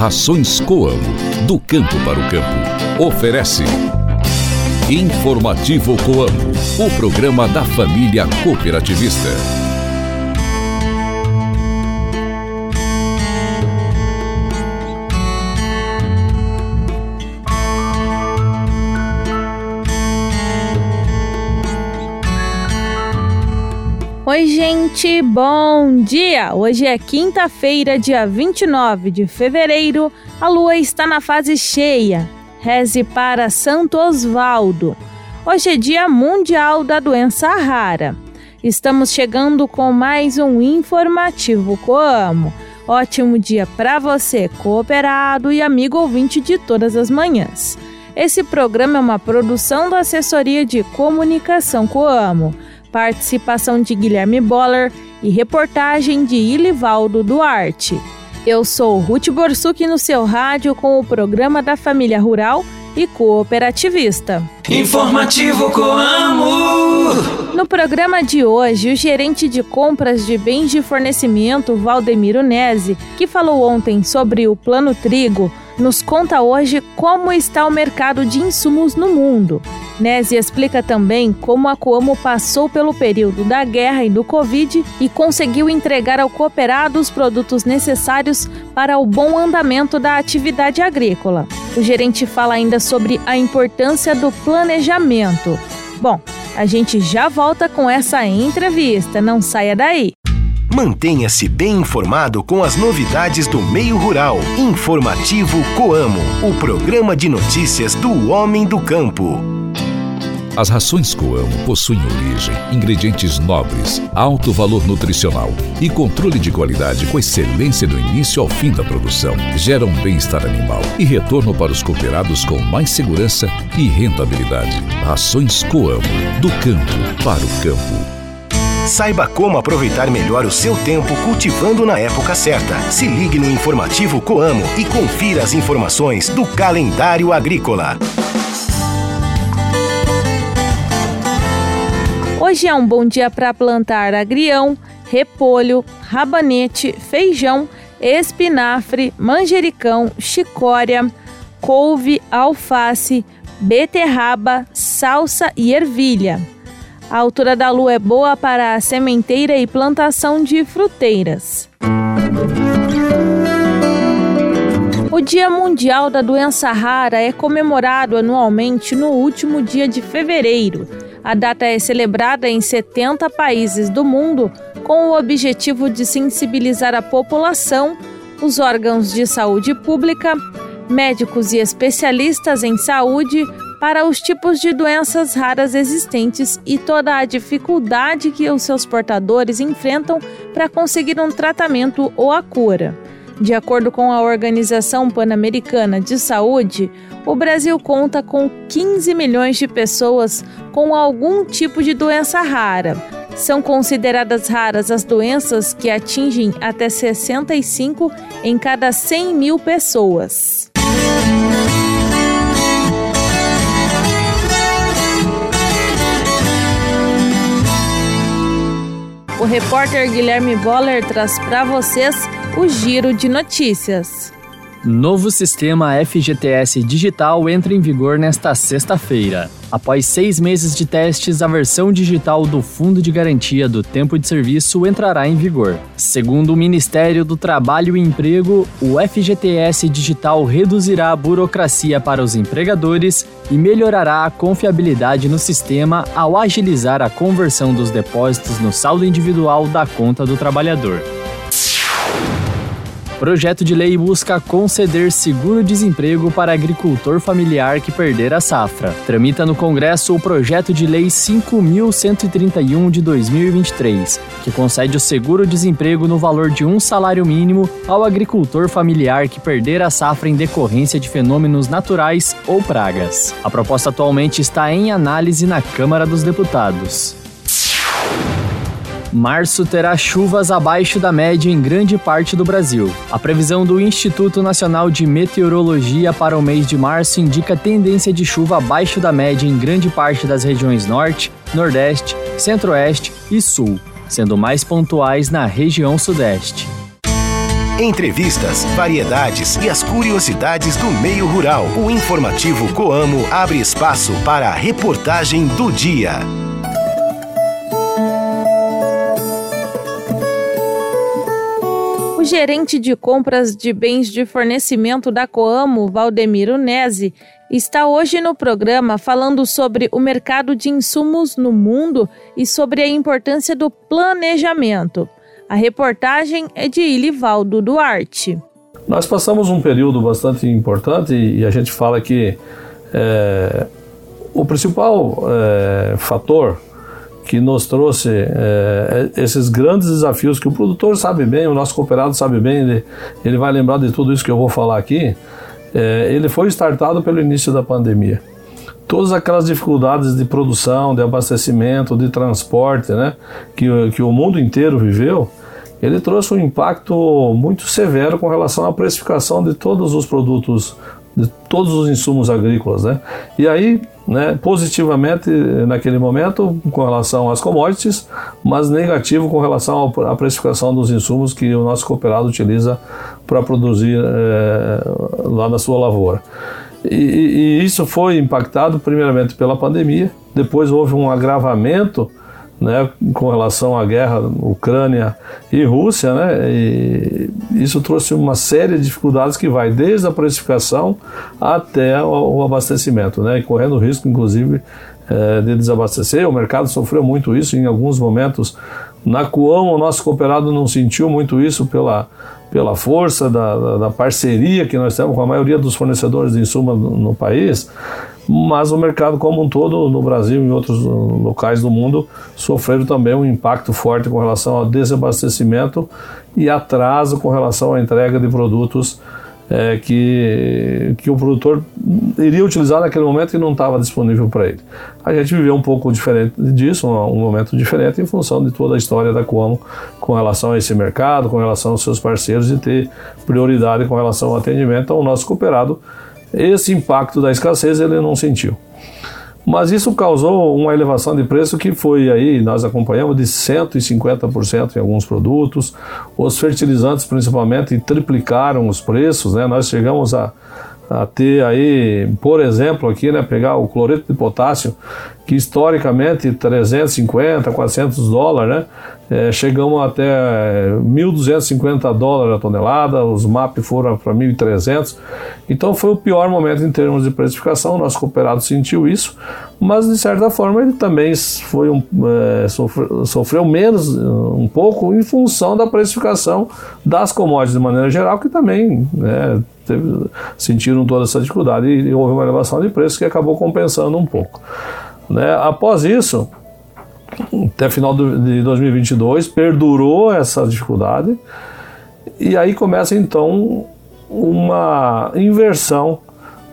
Rações Coamo, do campo para o campo. Oferece. Informativo Coamo, o programa da família cooperativista. Oi, gente, bom dia! Hoje é quinta-feira, dia 29 de fevereiro, a lua está na fase cheia. Reze para Santo Osvaldo. Hoje é Dia Mundial da Doença Rara. Estamos chegando com mais um informativo Coamo. Ótimo dia para você, cooperado e amigo ouvinte de todas as manhãs. Esse programa é uma produção da Assessoria de Comunicação Coamo participação de Guilherme Boller e reportagem de Ilivaldo Duarte. Eu sou Ruth Borsuk no seu rádio com o programa da Família Rural e Cooperativista. Informativo Coamo! No programa de hoje, o gerente de compras de bens de fornecimento, Valdemiro Nese, que falou ontem sobre o Plano Trigo, nos conta hoje como está o mercado de insumos no mundo. Nese explica também como a Coamo passou pelo período da guerra e do Covid e conseguiu entregar ao cooperado os produtos necessários para o bom andamento da atividade agrícola. O gerente fala ainda sobre a importância do planejamento. Bom, a gente já volta com essa entrevista, não saia daí. Mantenha-se bem informado com as novidades do meio rural. Informativo Coamo, o programa de notícias do homem do campo. As rações Coamo possuem origem, ingredientes nobres, alto valor nutricional e controle de qualidade com excelência do início ao fim da produção. Geram bem-estar animal e retorno para os cooperados com mais segurança e rentabilidade. Rações Coamo, do campo para o campo. Saiba como aproveitar melhor o seu tempo cultivando na época certa. Se ligue no informativo Coamo e confira as informações do calendário agrícola. Hoje é um bom dia para plantar agrião, repolho, rabanete, feijão, espinafre, manjericão, chicória, couve, alface, beterraba, salsa e ervilha. A altura da lua é boa para a sementeira e plantação de fruteiras. O Dia Mundial da Doença Rara é comemorado anualmente no último dia de fevereiro. A data é celebrada em 70 países do mundo com o objetivo de sensibilizar a população, os órgãos de saúde pública, médicos e especialistas em saúde para os tipos de doenças raras existentes e toda a dificuldade que os seus portadores enfrentam para conseguir um tratamento ou a cura. De acordo com a Organização Pan-Americana de Saúde, o Brasil conta com 15 milhões de pessoas com algum tipo de doença rara. São consideradas raras as doenças que atingem até 65 em cada 100 mil pessoas. O repórter Guilherme Boller traz para vocês o giro de notícias. Novo sistema FGTS digital entra em vigor nesta sexta-feira. Após seis meses de testes, a versão digital do Fundo de Garantia do Tempo de Serviço entrará em vigor. Segundo o Ministério do Trabalho e Emprego, o FGTS digital reduzirá a burocracia para os empregadores e melhorará a confiabilidade no sistema ao agilizar a conversão dos depósitos no saldo individual da conta do trabalhador. Projeto de lei busca conceder seguro-desemprego para agricultor familiar que perder a safra. Tramita no Congresso o projeto de lei 5.131 de 2023, que concede o seguro-desemprego no valor de um salário mínimo ao agricultor familiar que perder a safra em decorrência de fenômenos naturais ou pragas. A proposta atualmente está em análise na Câmara dos Deputados. Março terá chuvas abaixo da média em grande parte do Brasil. A previsão do Instituto Nacional de Meteorologia para o mês de março indica tendência de chuva abaixo da média em grande parte das regiões Norte, Nordeste, Centro-Oeste e Sul, sendo mais pontuais na região Sudeste. Entrevistas, variedades e as curiosidades do meio rural. O informativo Coamo abre espaço para a reportagem do dia. Gerente de compras de bens de fornecimento da Coamo, Valdemiro Nese, está hoje no programa falando sobre o mercado de insumos no mundo e sobre a importância do planejamento. A reportagem é de Ilivaldo Duarte. Nós passamos um período bastante importante e a gente fala que é, o principal é, fator que nos trouxe é, esses grandes desafios que o produtor sabe bem, o nosso cooperado sabe bem, ele, ele vai lembrar de tudo isso que eu vou falar aqui. É, ele foi startado pelo início da pandemia. Todas aquelas dificuldades de produção, de abastecimento, de transporte, né, que, que o mundo inteiro viveu, ele trouxe um impacto muito severo com relação à precificação de todos os produtos, de todos os insumos agrícolas, né? E aí, né, positivamente naquele momento com relação às commodities, mas negativo com relação à precificação dos insumos que o nosso cooperado utiliza para produzir é, lá na sua lavoura. E, e, isso foi impactado primeiramente pela pandemia, depois houve um agravamento né, com relação à guerra Ucrânia e Rússia, né, e isso trouxe uma série de dificuldades que vai desde a precificação até o, o abastecimento, né, correndo risco, inclusive, é, de desabastecer. O mercado sofreu muito isso em alguns momentos. Na Coam, o nosso cooperado não sentiu muito isso pela, pela força da, da, parceria que nós temos com a maioria dos fornecedores de insumos no, no país, mas o mercado como um todo, no Brasil e em outros locais do mundo, sofreram também um impacto forte com relação ao desabastecimento e atraso com relação à entrega de produtos é, que, que o produtor iria utilizar naquele momento e não estava disponível para ele. A gente viveu um pouco diferente disso, um, um, momento diferente em função de toda a história da Cuomo com relação a esse mercado, com relação aos seus parceiros e ter prioridade com relação ao atendimento. Então, o nosso cooperado, esse impacto da escassez ele não sentiu. Mas isso causou uma elevação de preço que foi aí, nós acompanhamos, de 150% em alguns produtos. Os fertilizantes, principalmente, triplicaram os preços, né? Nós chegamos a a ter aí, por exemplo, aqui, né, pegar o cloreto de potássio, que historicamente 350, 400 dólares, né, é, chegamos até 1.250 dólares a tonelada, os MAP foram para 1.300, então foi o pior momento em termos de precificação, o nosso cooperado sentiu isso, mas de certa forma ele também foi um, é, sofreu, sofreu menos um pouco em função da precificação das commodities de maneira geral, que também né, teve, sentiram toda essa dificuldade e, e houve uma elevação de preço que acabou compensando um pouco. Né? Após isso, até final de 2022, perdurou essa dificuldade e aí começa então uma inversão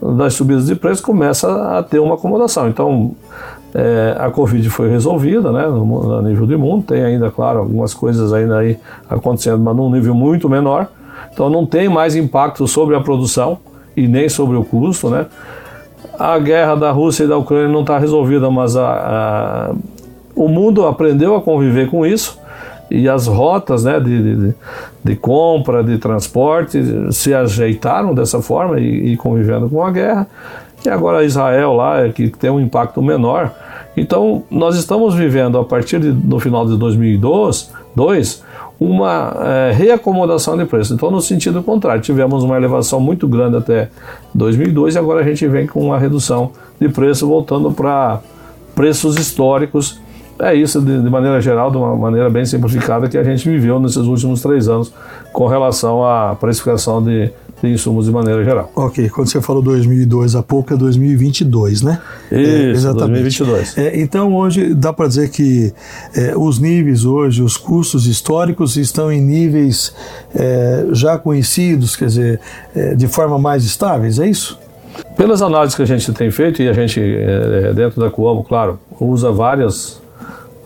das subidas de preço, começa a ter uma acomodação. Então, é, a Covid foi resolvida, né, no, no nível do mundo, tem ainda, claro, algumas coisas ainda aí acontecendo, mas num nível muito menor. Então não tem mais impacto sobre a produção e nem sobre o custo, né? A guerra da Rússia e da Ucrânia não está resolvida, mas a, o mundo aprendeu a conviver com isso e as rotas né, de, de, de compra, de transporte se ajeitaram dessa forma e, e, convivendo com a guerra. E agora Israel lá, é que tem um impacto menor. Então, nós estamos vivendo a partir do final de 2002, dois, uma é, reacomodação de preço. Então, no sentido contrário, tivemos uma elevação muito grande até 2002 e agora a gente vem com uma redução de preço, voltando para preços históricos. É isso, de, de, maneira geral, de uma maneira bem simplificada, que a gente viveu nesses últimos três anos com relação à precificação de, de insumos de maneira geral. Ok, quando você falou 2002 há pouco, é 2022, né? Isso, é, exatamente. 2022. É, então, hoje, dá para dizer que é, os níveis hoje, os custos históricos estão em níveis é, já conhecidos, quer dizer, é, de forma mais estáveis, é isso? Pelas análises que a gente tem feito, e a gente, é, dentro da Coamo, claro, usa várias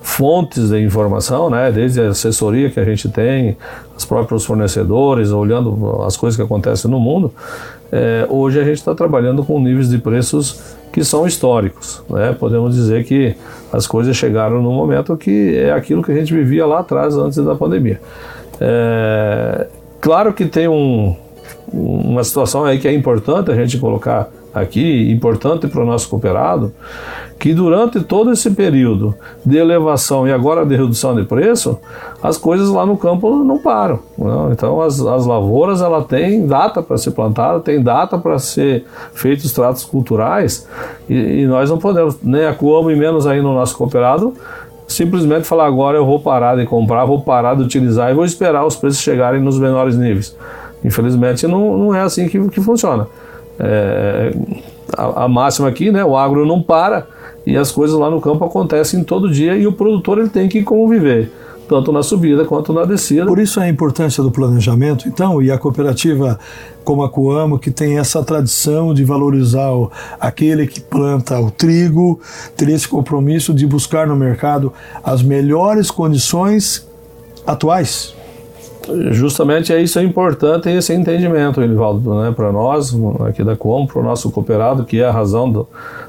fontes de informação, né? desde a assessoria que a gente tem, os próprios fornecedores, olhando as coisas que acontecem no mundo, é, hoje a gente está trabalhando com níveis de preços que são históricos. Né? Podemos dizer que as coisas chegaram no momento que é aquilo que a gente vivia lá atrás, antes da pandemia. É, Claro que tem um, uma situação aí que é importante a gente colocar aqui, importante para o nosso cooperado, que durante todo esse período de elevação e agora de redução de preço, as coisas lá no campo não param. Não? Então as, as lavouras ela tem data para ser plantada, tem data para ser feitos tratos culturais e, e, nós não podemos, nem a e menos aí no nosso cooperado, simplesmente falar agora eu vou parar de comprar, vou parar de utilizar e vou esperar os preços chegarem nos menores níveis. Infelizmente não, não é assim que, que funciona. É, a, a, máxima aqui, né, o agro não para e as coisas lá no campo acontecem todo dia e o produtor ele tem que conviver tanto na subida quanto na descida. Por isso a importância do planejamento, então, e a cooperativa como a Coamo, que tem essa tradição de valorizar o, aquele que planta o trigo, ter esse compromisso de buscar no mercado as melhores condições atuais justamente é isso é importante esse entendimento, Elivaldo, né, para nós aqui da Coamo, para o nosso cooperado, que é a razão do,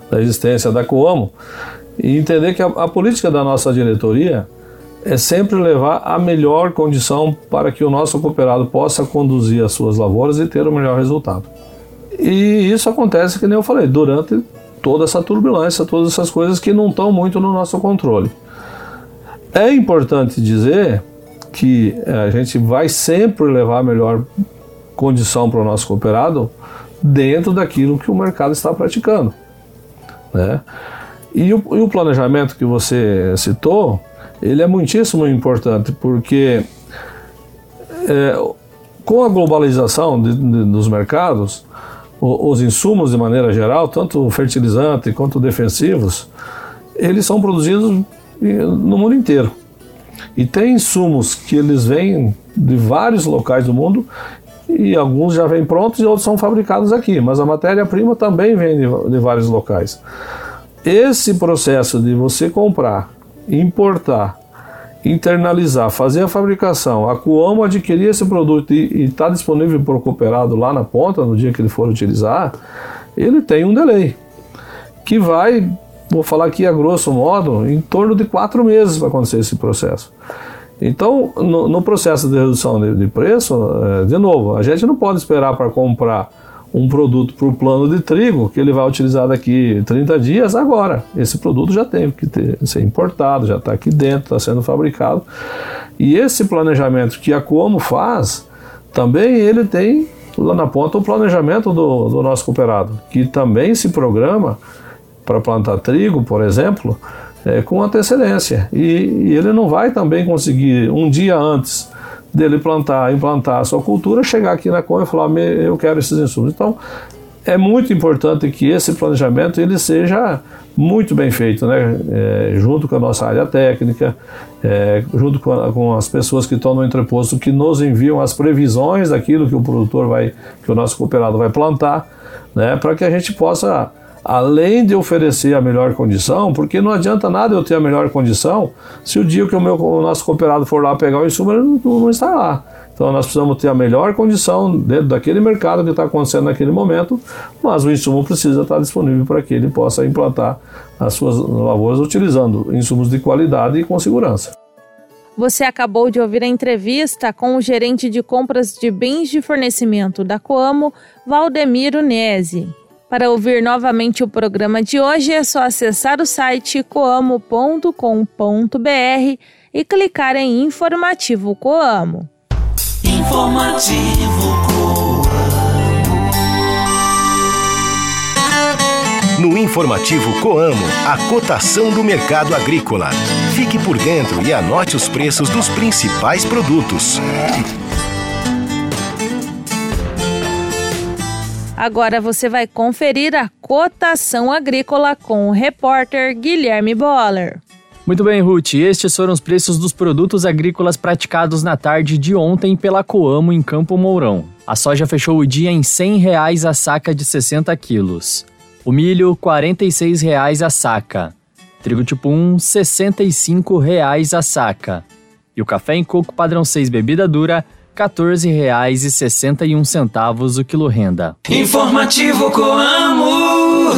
da existência da Coamo, e entender que a, a, política da nossa diretoria é sempre levar a melhor condição para que o nosso cooperado possa conduzir as suas lavouras e ter o melhor resultado. E isso acontece, que nem eu falei, durante toda essa turbulência, todas essas coisas que não estão muito no nosso controle. É importante dizer que eh, a gente vai sempre levar a melhor condição para o nosso cooperado dentro daquilo que o mercado está praticando. Né? E, o, e o planejamento que você citou, ele é muitíssimo importante, porque é, com a globalização de, de, dos mercados, o, os insumos de maneira geral, tanto fertilizante quanto defensivos, eles são produzidos no mundo inteiro. E tem insumos que eles vêm de vários locais do mundo e alguns já vêm prontos e outros são fabricados aqui, mas a matéria-prima também vem de, de, vários locais. Esse processo de você comprar, importar, internalizar, fazer a fabricação, a Cuomo adquirir esse produto e está disponível para o cooperado lá na ponta, no dia que ele for utilizar, ele tem um delay que vai vou falar aqui a grosso modo, em torno de quatro meses para acontecer esse processo. Então, no, no processo de redução de, de preço, é, de novo, a gente não pode esperar para comprar um produto para o plano de trigo que ele vai utilizar daqui 30 dias agora. Esse produto já tem que ter, ser importado, já está aqui dentro, está sendo fabricado. E esse planejamento que a Como faz, também ele tem lá na ponta o planejamento do, do nosso cooperado, que também se programa para plantar trigo, por exemplo, é, com antecedência. E, e, ele não vai também conseguir, um dia antes dele plantar, implantar a sua cultura, chegar aqui na COM e falar: eu quero esses insumos. Então, é muito importante que esse planejamento ele seja muito bem feito, né? É, junto com a nossa área técnica, é, junto com, a, com, as pessoas que estão no entreposto que nos enviam as previsões daquilo que o produtor vai, que o nosso cooperado vai plantar, né? Para que a gente possa além de oferecer a melhor condição, porque não adianta nada eu ter a melhor condição se o dia que o, meu, o nosso cooperado for lá pegar o insumo, ele não, não está lá. Então nós precisamos ter a melhor condição dentro daquele mercado que está acontecendo naquele momento, mas o insumo precisa estar disponível para que ele possa implantar as suas lavouras utilizando insumos de qualidade e com segurança. Você acabou de ouvir a entrevista com o gerente de compras de bens de fornecimento da Coamo, Valdemiro Nese. Para ouvir novamente o programa de hoje é só acessar o site coamo.com.br e clicar em Informativo Coamo. Informativo Coamo. No Informativo Coamo, a cotação do mercado agrícola. Fique por dentro e anote os preços dos principais produtos. Agora você vai conferir a cotação agrícola com o repórter Guilherme Boller. Muito bem, Ruth. Estes foram os preços dos produtos agrícolas praticados na tarde de ontem pela Coamo em Campo Mourão. A soja fechou o dia em 100 reais a saca de 60 quilos. O milho, 46 reais a saca. Trigo tipo 1, 65 reais a saca. E o café em coco padrão 6 bebida dura, R$ 14,61 o quilo renda. Informativo Coamo.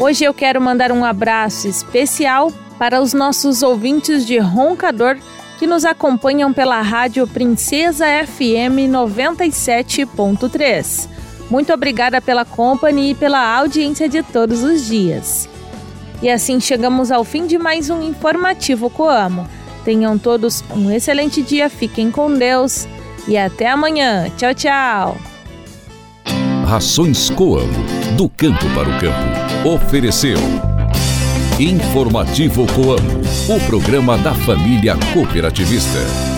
Hoje eu quero mandar um abraço especial para os nossos ouvintes de Roncador que nos acompanham pela Rádio Princesa FM 97.3. Muito obrigada pela companhia e pela audiência de todos os dias. E assim chegamos ao fim de mais um informativo Coamo. Tenham todos um excelente dia, fiquem com Deus e até amanhã. Tchau, tchau. Rações Coamo, do campo para o campo. Ofereceu. Informativo Coamo, o programa da família cooperativista.